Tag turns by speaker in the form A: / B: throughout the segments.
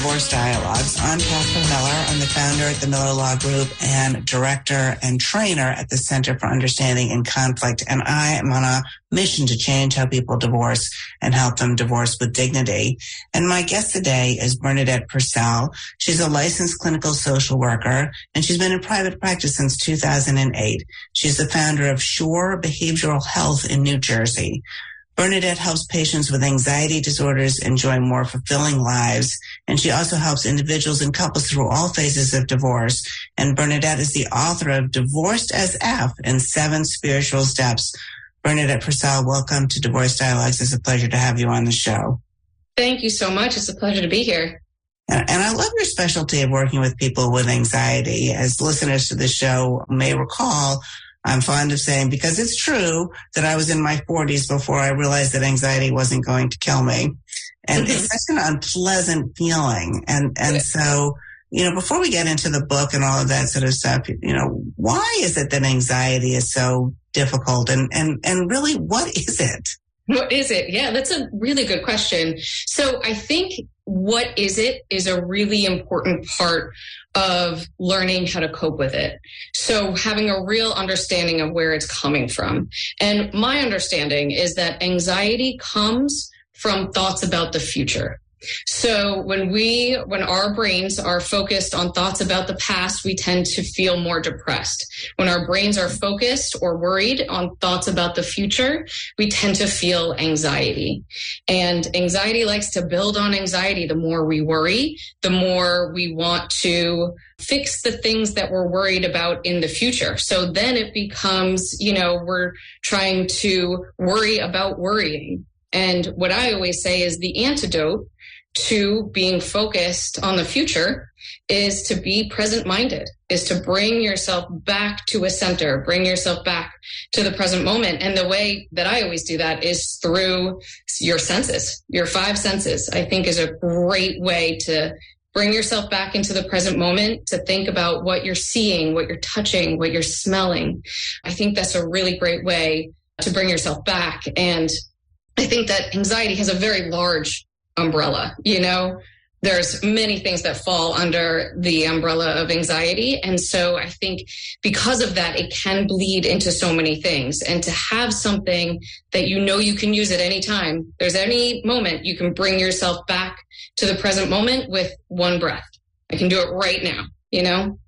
A: Divorce Dialogues. I'm Katherine Miller. I'm the founder at the Miller Law Group and director and trainer at the Center for Understanding in Conflict. And I am on a mission to change how people divorce and help them divorce with dignity. And my guest today is Bernadette Purcell. She's a licensed clinical social worker and she's been in private practice since 2008. She's the founder of Shore Behavioral Health in New Jersey. Bernadette helps patients with anxiety disorders enjoy more fulfilling lives, and she also helps individuals and couples through all phases of divorce. And Bernadette is the author of Divorced as F and Seven Spiritual Steps. Bernadette Purcell, welcome to Divorce Dialogues. It's a pleasure to have you on the show.
B: Thank you so much. It's a pleasure to be here.
A: And, I love your specialty of working with people with anxiety. As listeners to the show may recall, I'm fond of saying because it's true that I was in my 40s before I realized that anxiety wasn't going to kill me. And it's mm-hmm. such an unpleasant feeling. And, and so, you know, before we get into the book and all of that sort of stuff, you know, why is it that anxiety is so difficult? And, and, and really, what is it?
B: What is it? Yeah, that's a really good question. So I think what is it is a really important part of learning how to cope with it. So having a real understanding of where it's coming from. And my understanding is that anxiety comes from thoughts about the future. So when we, when our brains are focused on thoughts about the past, we tend to feel more depressed. When our brains are focused or worried on thoughts about the future, we tend to feel anxiety. And anxiety likes to build on anxiety. The more we worry, the more we want to fix the things that we're worried about in the future. So then it becomes, you know, we're trying to worry about worrying. And what I always say is the antidote to being focused on the future is to be present minded, is to bring yourself back to a center, bring yourself back to the present moment. And the way that I always do that is through your senses, your five senses, I think is a great way to bring yourself back into the present moment to think about what you're seeing, what you're touching, what you're smelling. I think that's a really great way to bring yourself back. And I think that anxiety has a very large umbrella, you know? There's many things that fall under the umbrella of anxiety. And so I think because of that, it can bleed into so many things. And to have something that you know you can use at any time, there's any moment you can bring yourself back to the present moment with one breath. I can do it right now, you know?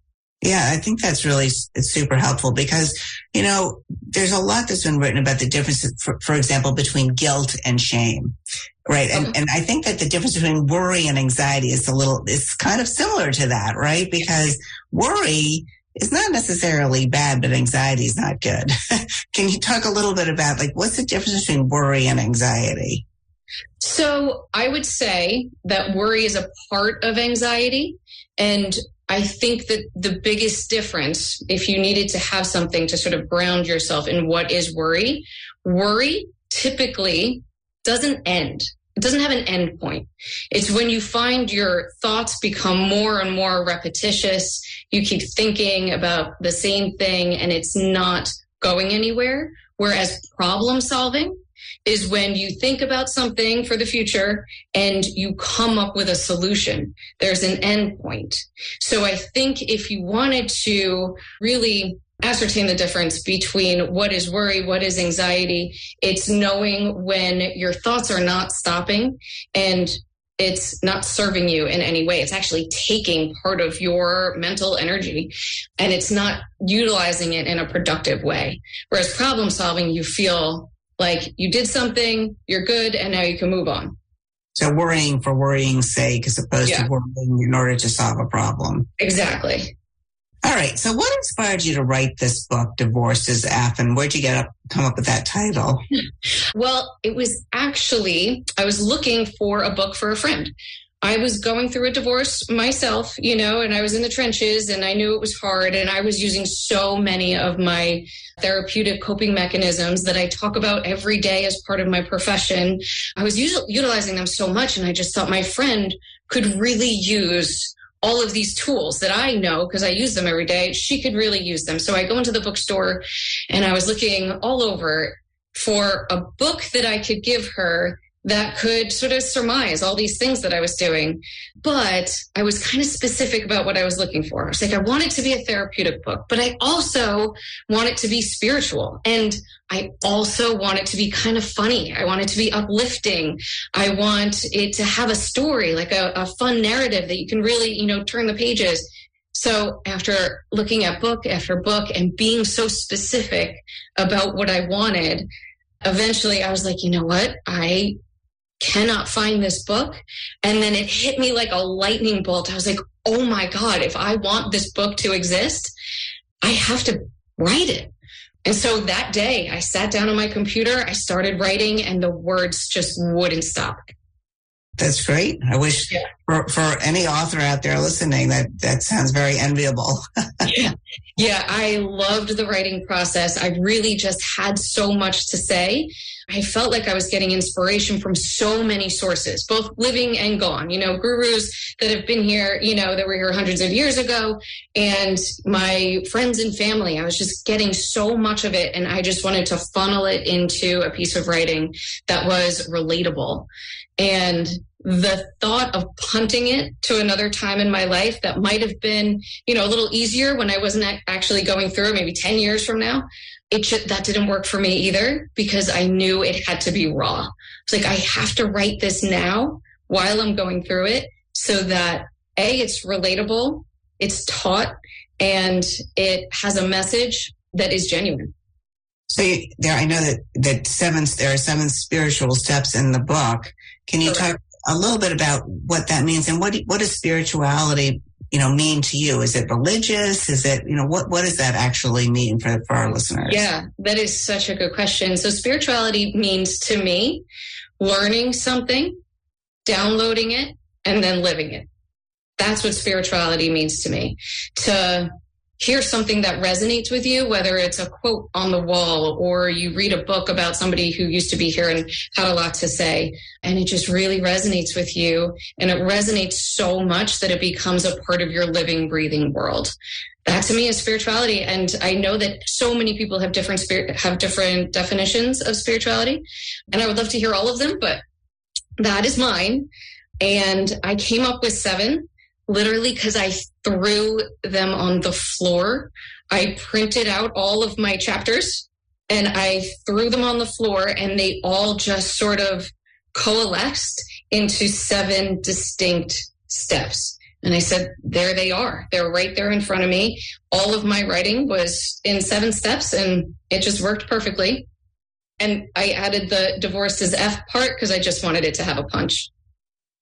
A: Yeah, I think that's really it's super helpful because, you know, there's a lot that's been written about the difference, for, for example, between guilt and shame. Right. And, uh-huh. and I think that the difference between worry and anxiety is a little, it's kind of similar to that, right? Because worry is not necessarily bad, but anxiety is not good. Can you talk a little bit about like, what's the difference between worry and anxiety?
B: So I would say that worry is a part of anxiety. And I think that the biggest difference, if you needed to have something to sort of ground yourself in what is worry, worry typically doesn't end. It doesn't have an end point. It's when you find your thoughts become more and more repetitious. You keep thinking about the same thing and it's not going anywhere. Whereas problem solving is when you think about something for the future and you come up with a solution. There's an end point. So I think if you wanted to really ascertain the difference between what is worry, what is anxiety. It's knowing when your thoughts are not stopping and it's not serving you in any way. It's actually taking part of your mental energy and it's not utilizing it in a productive way. Whereas problem solving, you feel like you did something, you're good, and now you can move on.
A: So worrying for worrying's sake as opposed yeah. to worrying in order to solve a problem.
B: Exactly.
A: All right. So what inspired you to write this book, Divorces F, and where'd you get up, come up with that title?
B: Well, it was actually, I was looking for a book for a friend. I was going through a divorce myself, you know, and I was in the trenches and I knew it was hard. And I was using so many of my therapeutic coping mechanisms that I talk about every day as part of my profession. I was utilizing them so much. And I just thought my friend could really use all of these tools that I know because I use them every day. She could really use them. So I go into the bookstore and I was looking all over for a book that I could give her that could sort of surmise all these things that I was doing. But I was kind of specific about what I was looking for. I was like, I want it to be a therapeutic book, but I also want it to be spiritual. And I also want it to be kind of funny. I want it to be uplifting. I want it to have a story, like a, a fun narrative that you can really, you know, turn the pages. So after looking at book after book and being so specific about what I wanted, eventually I was like, you know what? I cannot find this book. And then it hit me like a lightning bolt. I was like, oh my God, if I want this book to exist, I have to write it. And so that day I sat down on my computer, I started writing, and the words just wouldn't stop.
A: That's great. I wish yeah. for, for any author out there listening that that sounds very enviable.
B: yeah. Yeah, I loved the writing process. I really just had so much to say. I felt like I was getting inspiration from so many sources, both living and gone, you know, gurus that have been here, you know, that were here hundreds of years ago, and my friends and family. I was just getting so much of it, and I just wanted to funnel it into a piece of writing that was relatable. And the thought of punting it to another time in my life that might have been, you know, a little easier when I wasn't actually going through maybe 10 years from now, it should, that didn't work for me either because I knew it had to be raw. It's like, I have to write this now while I'm going through it so that A, it's relatable, it's taught, and it has a message that is genuine.
A: So there, I know that that seven there are seven spiritual steps in the book. Can you Correct. talk a little bit about what that means and what what does spirituality you know mean to you? Is it religious? Is it you know what what does that actually mean for for our listeners?
B: Yeah, that is such a good question. So spirituality means to me learning something, downloading it, and then living it. That's what spirituality means to me. To hear something that resonates with you, whether it's a quote on the wall or you read a book about somebody who used to be here and had a lot to say, and it just really resonates with you. And it resonates so much that it becomes a part of your living, breathing world. That to me is spirituality. And I know that so many people have different spirit, have different definitions of spirituality. And I would love to hear all of them, but that is mine. And I came up with seven literally because I threw them on the floor. I printed out all of my chapters and I threw them on the floor, and they all just sort of coalesced into seven distinct steps. And I said, there they are. They're right there in front of me. All of my writing was in seven steps, and it just worked perfectly. And I added the divorced as F part because I just wanted it to have a punch.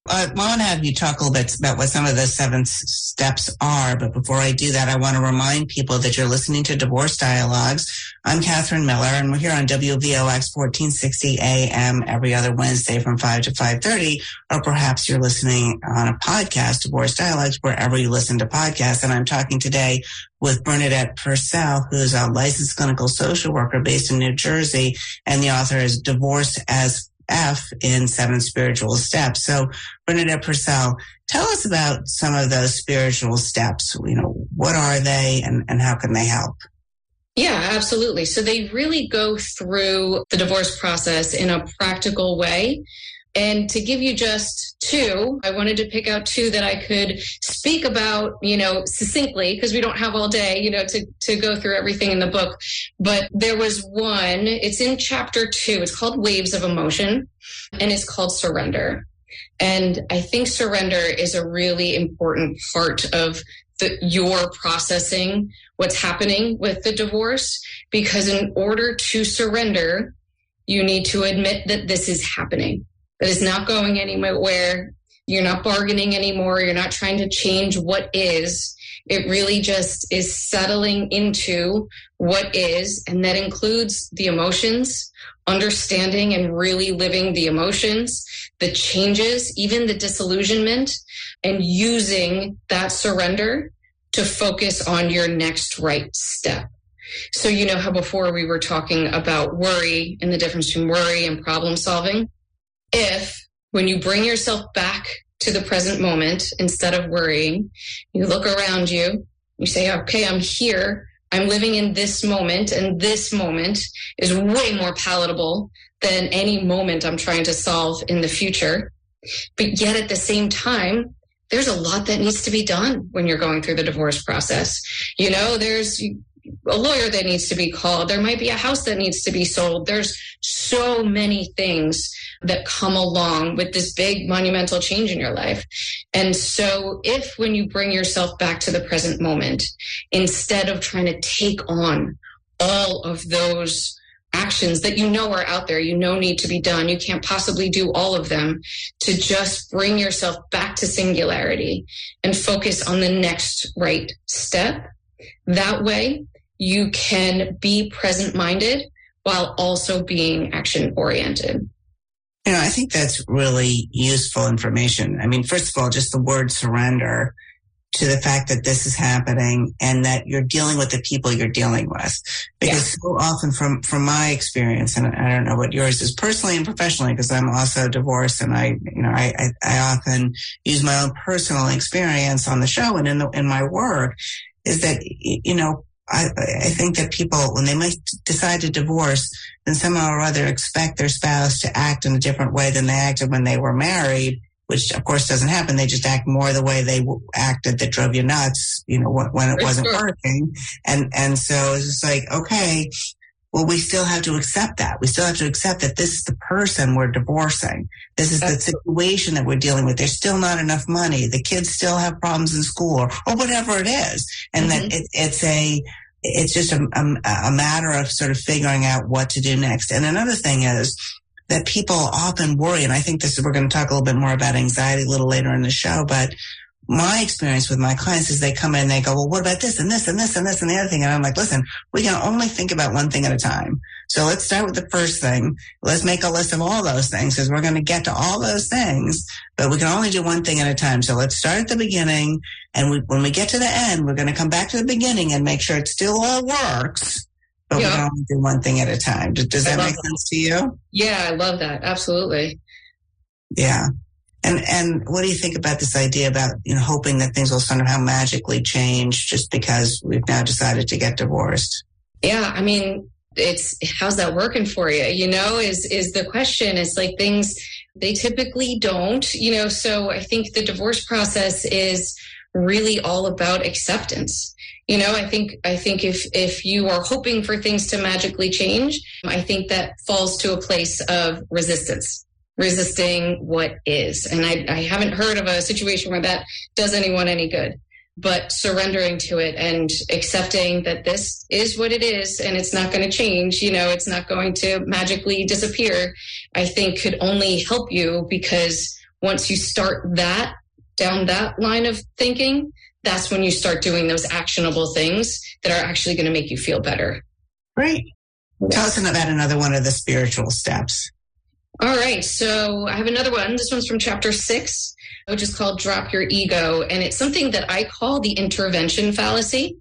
A: I want to have you talk a little bit about what some of the seven steps are. But before I do that, I want to remind people that you're listening to Divorce Dialogues. I'm Katherine Miller, and we're here on WVOX 1460 AM every other Wednesday from 5 to 5.30. Or perhaps you're listening on a podcast, Divorce Dialogues, wherever you listen to podcasts. And I'm talking today with Bernadette Purcell, who's a licensed clinical social worker based in New Jersey, and the author is Divorce as F in Seven Spiritual Steps. So, Bernadette Purcell, tell us about some of those spiritual steps. You know, what are they and, and how can they help?
B: Yeah, absolutely. So they really go through the divorce process in a practical way. And to give you just two, I wanted to pick out two that I could speak about, you know, succinctly, because we don't have all day, you know, to, to go through everything in the book. But there was one, it's in chapter two. It's called Waves of Emotion and it's called Surrender. And I think surrender is a really important part of the, your processing what's happening with the divorce, because in order to surrender, you need to admit that this is happening that is not going anywhere. You're not bargaining anymore. You're not trying to change what is. It really just is settling into what is, and that includes the emotions, understanding and really living the emotions, the changes, even the disillusionment, and using that surrender to focus on your next right step. So, you know how before we were talking about worry and the difference between worry and problem solving? If when you bring yourself back to the present moment instead of worrying, you look around you, you say, okay, I'm here. I'm living in this moment, and this moment is way more palatable than any moment I'm trying to solve in the future. But yet at the same time, there's a lot that needs to be done when you're going through the divorce process. You know, there's a lawyer that needs to be called. There might be a house that needs to be sold. There's so many things that come along with this big monumental change in your life. And so if when you bring yourself back to the present moment, instead of trying to take on all of those actions that you know are out there, you know need to be done, you can't possibly do all of them, to just bring yourself back to singularity and focus on the next right step. That way, you can be present minded while also being action oriented.
A: You know, I think that's really useful information. I mean, first of all, just the word surrender to the fact that this is happening and that you're dealing with the people you're dealing with. Because yeah. so often from, from my experience, and I don't know what yours is personally and professionally, because I'm also divorced and I, you know, I, I, I often use my own personal experience on the show and in the, in my work is that, you know, I, I think that people, when they might decide to divorce, then somehow or other expect their spouse to act in a different way than they acted when they were married, which of course doesn't happen. They just act more the way they acted that drove you nuts, you know, when it wasn't working. And, and so it's just like, okay, well, we still have to accept that. We still have to accept that this is the person we're divorcing. This is the situation that we're dealing with. There's still not enough money. The kids still have problems in school or, or whatever it is. And mm-hmm. that it, it's a, it's just a, a, a matter of sort of figuring out what to do next. And another thing is that people often worry, and I think this is, we're going to talk a little bit more about anxiety a little later in the show, but my experience with my clients is they come in and they go, well, what about this and this and this and this and the other thing? And I'm like, listen, we can only think about one thing at a time. So let's start with the first thing. Let's make a list of all those things because we're going to get to all those things, but we can only do one thing at a time. So let's start at the beginning. And we, when we get to the end, we're going to come back to the beginning and make sure it still all works. But we can only do one thing at a time. Does, does that make that. sense to you?
B: Yeah, I love that. Absolutely.
A: Yeah. And and what do you think about this idea about you know hoping that things will somehow magically change just because we've now decided to get divorced?
B: Yeah, I mean, it's how's that working for you? You know, is is the question. It's like things they typically don't. You know, so I think the divorce process is really all about acceptance you know i think i think if if you are hoping for things to magically change i think that falls to a place of resistance resisting what is. And I, I haven't heard of a situation where that does anyone any good but surrendering to it and accepting that this is what it is and it's not going to change you know it's not going to magically disappear i think could only help you because once you start that down that line of thinking that's when you start doing those actionable things that are actually going to make you feel better.
A: Great. Tell us about another one of the spiritual steps
B: all right. So I have another one. This one's from chapter six, which is called Drop Your Ego. And it's something that I call the intervention fallacy.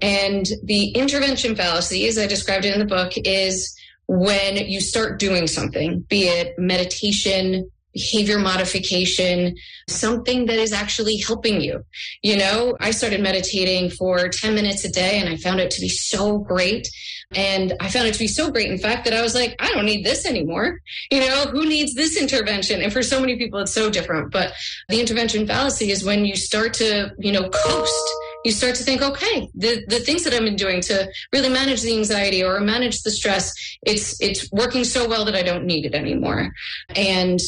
B: And the intervention fallacy, as I described it in the book, is when you start doing something, be it meditation, behavior modification, something that is actually helping you. You know, I started meditating for 10 minutes a day and I found it to be so great. And I found it to be so great, in fact, that I was like, I don't need this anymore. You know, who needs this intervention? And for so many people, it's so different. But the intervention fallacy is when you start to, you know, coast. You start to think, okay, the, the things that I've been doing to really manage the anxiety or manage the stress, it's it's working so well that I don't need it anymore. And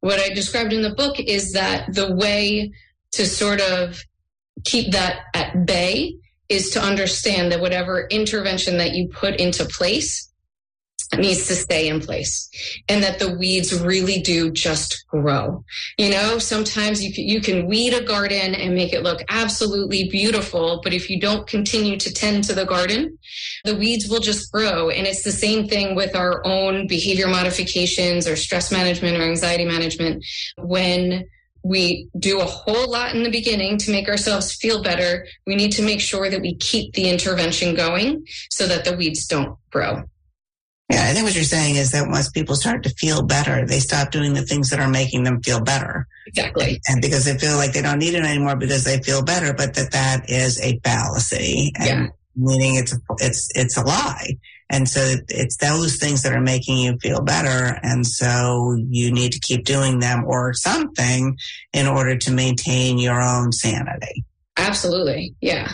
B: what I described in the book is that the way to sort of keep that at bay is to understand that whatever intervention that you put into place needs to stay in place and that the weeds really do just grow. You know, sometimes you can, you can weed a garden and make it look absolutely beautiful, but if you don't continue to tend to the garden, the weeds will just grow. And it's the same thing with our own behavior modifications or stress management or anxiety management. When we do a whole lot in the beginning to make ourselves feel better. We need to make sure that we keep the intervention going so that the weeds don't grow.
A: Yeah, I think what you're saying is that once people start to feel better, they stop doing the things that are making them feel better.
B: Exactly.
A: And because they feel like they don't need it anymore because they feel better, but that that is a fallacy. And yeah. Meaning it's, a, it's, it's a lie. And so it's those things that are making you feel better. And so you need to keep doing them or something in order to maintain your own sanity.
B: Absolutely. Yeah.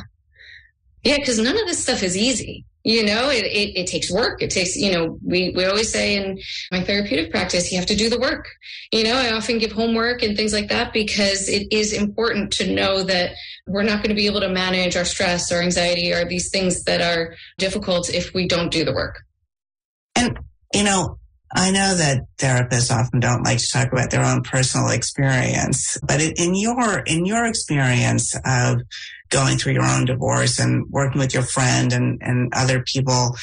B: Yeah. Cause none of this stuff is easy you know it, it, it, takes work. It takes you know we, we always say in my therapeutic practice you have to do the work. You know i often give homework and things like that because it is important to know that we're not going to be able to manage our stress or anxiety or these things that are difficult if we don't do the work.
A: And you know I know that therapists often don't like to talk about their own personal experience, but in your in your experience of going through your own divorce and working with your friend and, and other people,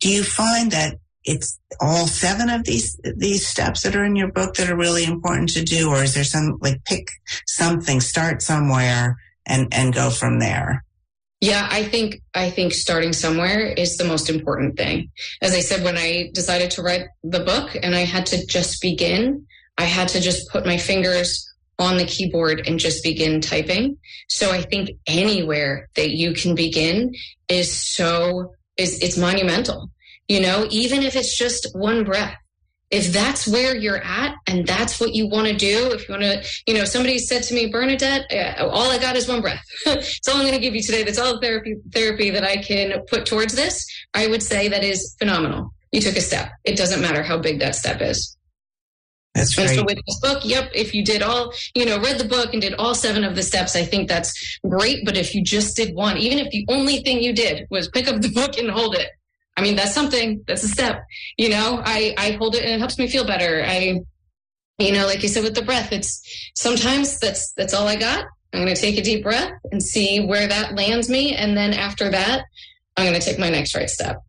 A: do you find that it's all seven of these these steps that are in your book that are really important to do, or is there some like pick something, start somewhere, and and go from there?
B: Yeah, I think I think starting somewhere is the most important thing. As I said, when I decided to write the book and I had to just begin, I had to just put my fingers on the keyboard and just begin typing. So I think anywhere that you can begin is so is it's monumental. You know, even if it's just one breath if that's where you're at and that's what you want to do, if you want to, you know, somebody said to me, Bernadette, uh, all I got is one breath. it's all I'm going to give you today. That's all the therapy therapy that I can put towards this. I would say that is phenomenal. You took a step. It doesn't matter how big that step is.
A: That's right.
B: So with this book, yep, if you did all, you know, read the book and did all seven of the steps, I think that's great. But if you just did one, even if the only thing you did was pick up the book and hold it, I mean, that's something, that's a step, you know, I, I hold it and it helps me feel better. I, you know, like you said with the breath, it's sometimes that's, that's all I got. I'm going to take a deep breath and see where that lands me. And then after that, I'm going to take my next right step.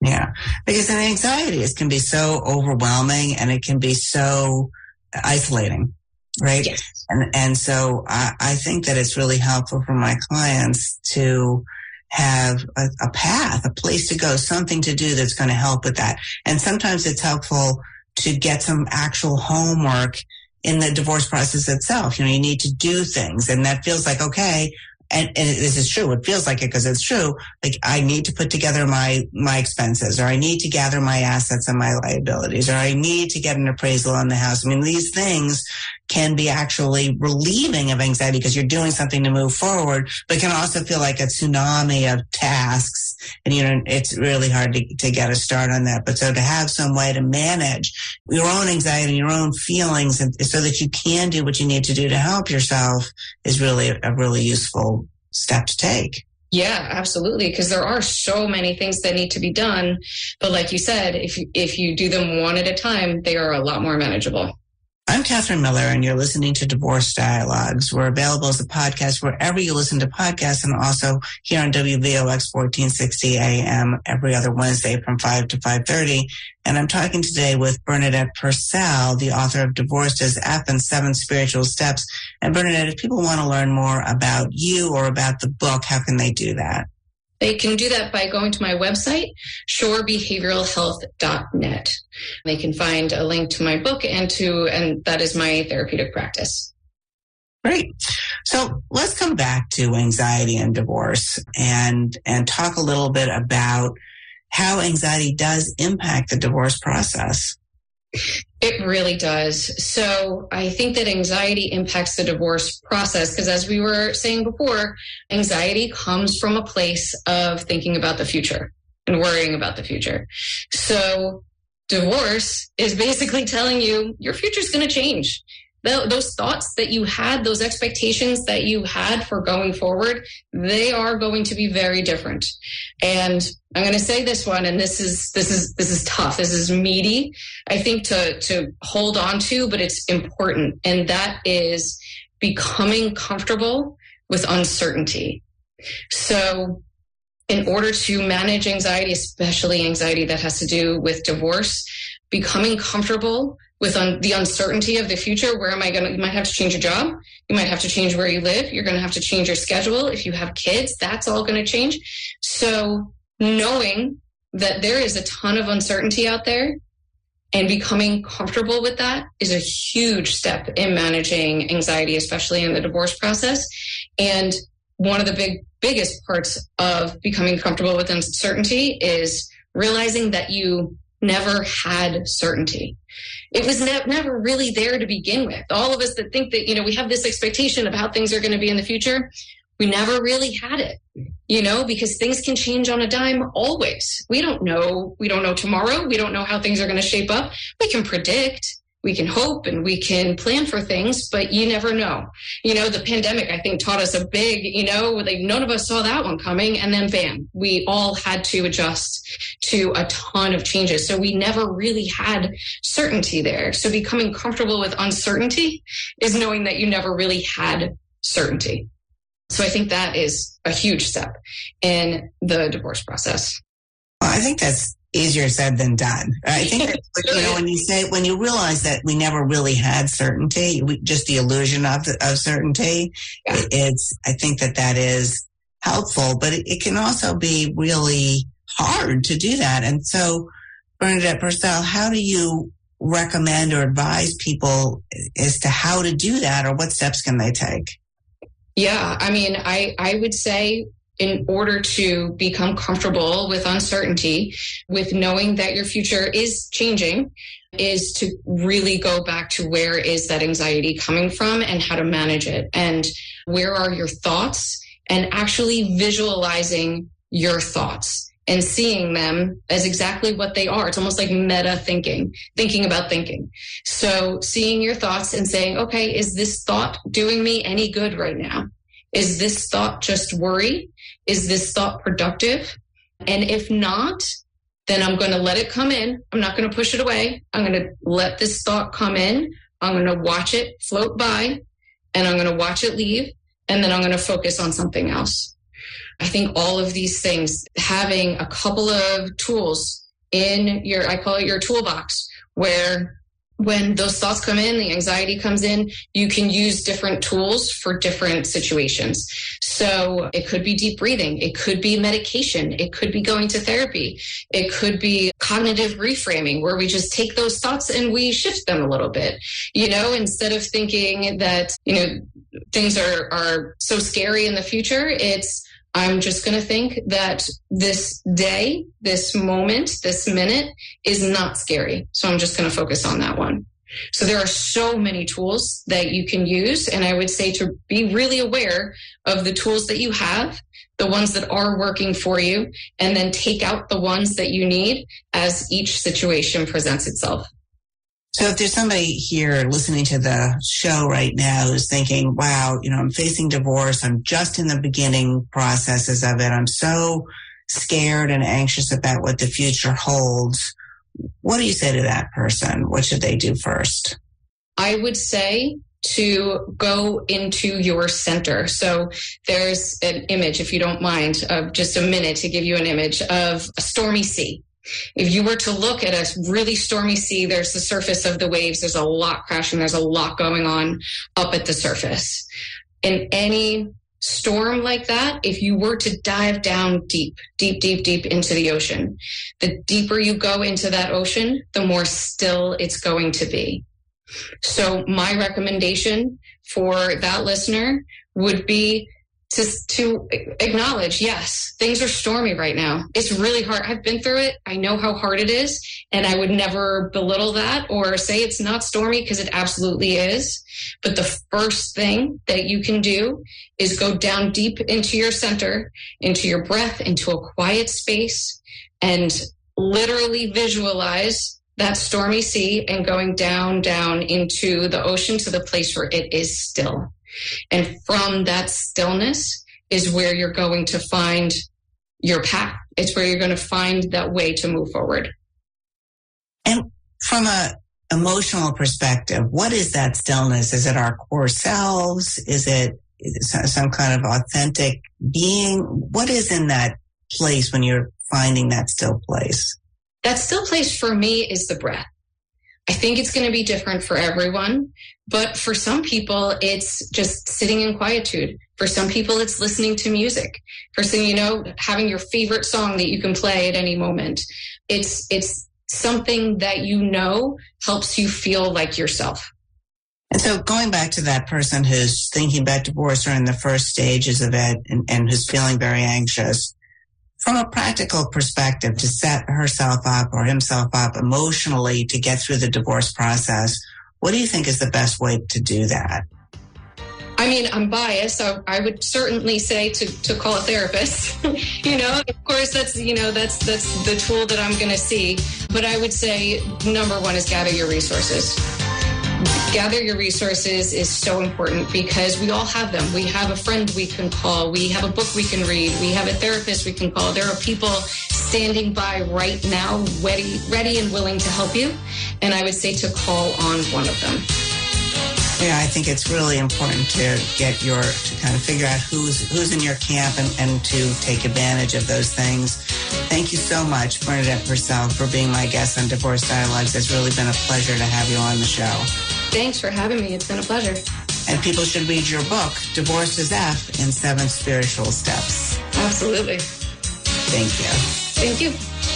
A: Yeah. Because an anxiety it can be so overwhelming and it can be so isolating. Right.
B: Yes.
A: And, and so I, I think that it's really helpful for my clients to, have a, a, path, a place to go, something to do that's going to help with that. And sometimes it's helpful to get some actual homework in the divorce process itself. You know, you need to do things and that feels like, okay, and, and this is true. It feels like it because it's true. Like I need to put together my, my expenses or I need to gather my assets and my liabilities or I need to get an appraisal on the house. I mean, these things can be actually relieving of anxiety because you're doing something to move forward, but can also feel like a tsunami of tasks. And, you know, it's really hard to, to get a start on that. But so to have some way to manage your own anxiety your own feelings and so that you can do what you need to do to help yourself is really a really useful step to take.
B: Yeah, absolutely. Because there are so many things that need to be done. But like you said, if you, if you do them one at a time, they are a lot more manageable.
A: I'm Katherine Miller, and you're listening to Divorce Dialogues. We're available as a podcast wherever you listen to podcasts and also here on WVOX 1460 AM every other Wednesday from 5 to 5.30. And I'm talking today with Bernadette Purcell, the author of Divorced as F and Seven Spiritual Steps. And Bernadette, if people want to learn more about you or about the book, how can they do that?
B: They can do that by going to my website, shorebehavioralhealth.net. They can find a link to my book and to, and that is my therapeutic practice.
A: Great. So let's come back to anxiety and divorce and, and talk a little bit about how anxiety does impact the divorce process.
B: It really does. So I think that anxiety impacts the divorce process because as we were saying before, anxiety comes from a place of thinking about the future and worrying about the future. So divorce is basically telling you your future is going to change. Th- those thoughts that you had, those expectations that you had for going forward, they are going to be very different. And I'm going to say this one, and this is this is this is tough. This is meaty, I think, to to hold on to, but it's important, and that is becoming comfortable with uncertainty. So, in order to manage anxiety, especially anxiety that has to do with divorce, becoming comfortable with un- the uncertainty of the future. Where am I going to, you might have to change your job. You might have to change where you live. You're going to have to change your schedule. If you have kids, that's all going to change. So knowing that there is a ton of uncertainty out there and becoming comfortable with that is a huge step in managing anxiety, especially in the divorce process. And one of the big, biggest parts of becoming comfortable with uncertainty is realizing that you never had certainty. It was ne- never really there to begin with. All of us that think that, you know, we have this expectation of how things are going to be in the future, we never really had it, you know, because things can change on a dime always. We don't know. We don't know tomorrow. We don't know how things are going to shape up. We can predict, we can hope and we can plan for things, but you never know. You know, the pandemic, I think, taught us a big, you know, like none of us saw that one coming. And then bam, we all had to adjust to a ton of changes. So we never really had certainty there. So becoming comfortable with uncertainty is knowing that you never really had certainty. So I think that is a huge step in the divorce process.
A: I think that's easier said than done. I think that, you know when you say when you realize that we never really had certainty, we, just the illusion of of certainty, yeah. it's I think that that is helpful, but it, it, can also be really hard to do that. And so, Bernadette Purcell, how do you recommend or advise people as to how to do that, or what steps can they take?
B: Yeah, I mean, I I would say in order to become comfortable with uncertainty, with knowing that your future is changing, is to really go back to where is that anxiety coming from and how to manage it. And where are your thoughts and actually visualizing your thoughts and seeing them as exactly what they are. It's almost like meta thinking, thinking about thinking. So seeing your thoughts and saying, okay, is this thought doing me any good right now? Is this thought just worry? Is this thought productive? And if not, then I'm going to let it come in. I'm not going to push it away. I'm going to let this thought come in. I'm going to watch it float by and I'm going to watch it leave. And then I'm going to focus on something else. I think all of these things, having a couple of tools in your, I call it your toolbox, where when those thoughts come in, the anxiety comes in, you can use different tools for different situations. So it could be deep breathing. It could be medication. It could be going to therapy. It could be cognitive reframing where we just take those thoughts and we shift them a little bit, you know, instead of thinking that, you know, things are, are so scary in the future. It's, I'm just going to think that this day, this moment, this minute is not scary. So I'm just going to focus on that one. So there are so many tools that you can use. And I would say to be really aware of the tools that you have, the ones that are working for you, and then take out the ones that you need as each situation presents itself.
A: So if there's somebody here listening to the show right now who's thinking, wow, you know, I'm facing divorce. I'm just in the beginning processes of it. I'm so scared and anxious about what the future holds. What do you say to that person? What should they do first?
B: I would say to go into your center. So there's an image, if you don't mind, of just a minute to give you an image of a stormy sea. If you were to look at a really stormy sea, there's the surface of the waves. There's a lot crashing. There's a lot going on up at the surface. In any storm like that, if you were to dive down deep, deep, deep, deep into the ocean, the deeper you go into that ocean, the more still it's going to be. So my recommendation for that listener would be to, to acknowledge, yes, things are stormy right now. It's really hard. I've been through it. I know how hard it is. And I would never belittle that or say it's not stormy because it absolutely is. But the first thing that you can do is go down deep into your center, into your breath, into a quiet space and literally visualize that stormy sea and going down, down into the ocean to the place where it is still. And from that stillness is where you're going to find your path. It's where you're going to find that way to move forward.
A: And from a emotional perspective, what is that stillness? Is it our core selves? Is it some kind of authentic being? What is in that place when you're finding that still place?
B: That still place for me is the breath. I think it's going to be different for everyone, but for some people, it's just sitting in quietude. For some people, it's listening to music. For some, you know, having your favorite song that you can play at any moment. It's, it's something that you know helps you feel like yourself.
A: And so going back to that person who's thinking about divorce or in the first stages of it and, and who's feeling very anxious, from a practical perspective to set herself up or himself up emotionally to get through the divorce process, what do you think is the best way to do that?
B: I mean, I'm biased, so I would certainly say to, to call a therapist. you know, of course, that's you know that's that's the tool that I'm going to see. But I would say number one is gather your resources gather your resources is so important because we all have them. We have a friend we can call. We have a book we can read. We have a therapist we can call. There are people standing by right now, ready, ready and willing to help you. And I would say to call on one of them.
A: Yeah, I think it's really important to get your to kind of figure out who's who's in your camp and, and to take advantage of those things. Thank you so much, Bernadette Purcell, for being my guest on Divorce Dialogues. It's really been a pleasure to have you on the show.
B: Thanks for having me. It's been a pleasure.
A: And people should read your book, Divorce is F in Seven Spiritual Steps.
B: Absolutely.
A: Thank you.
B: Thank you.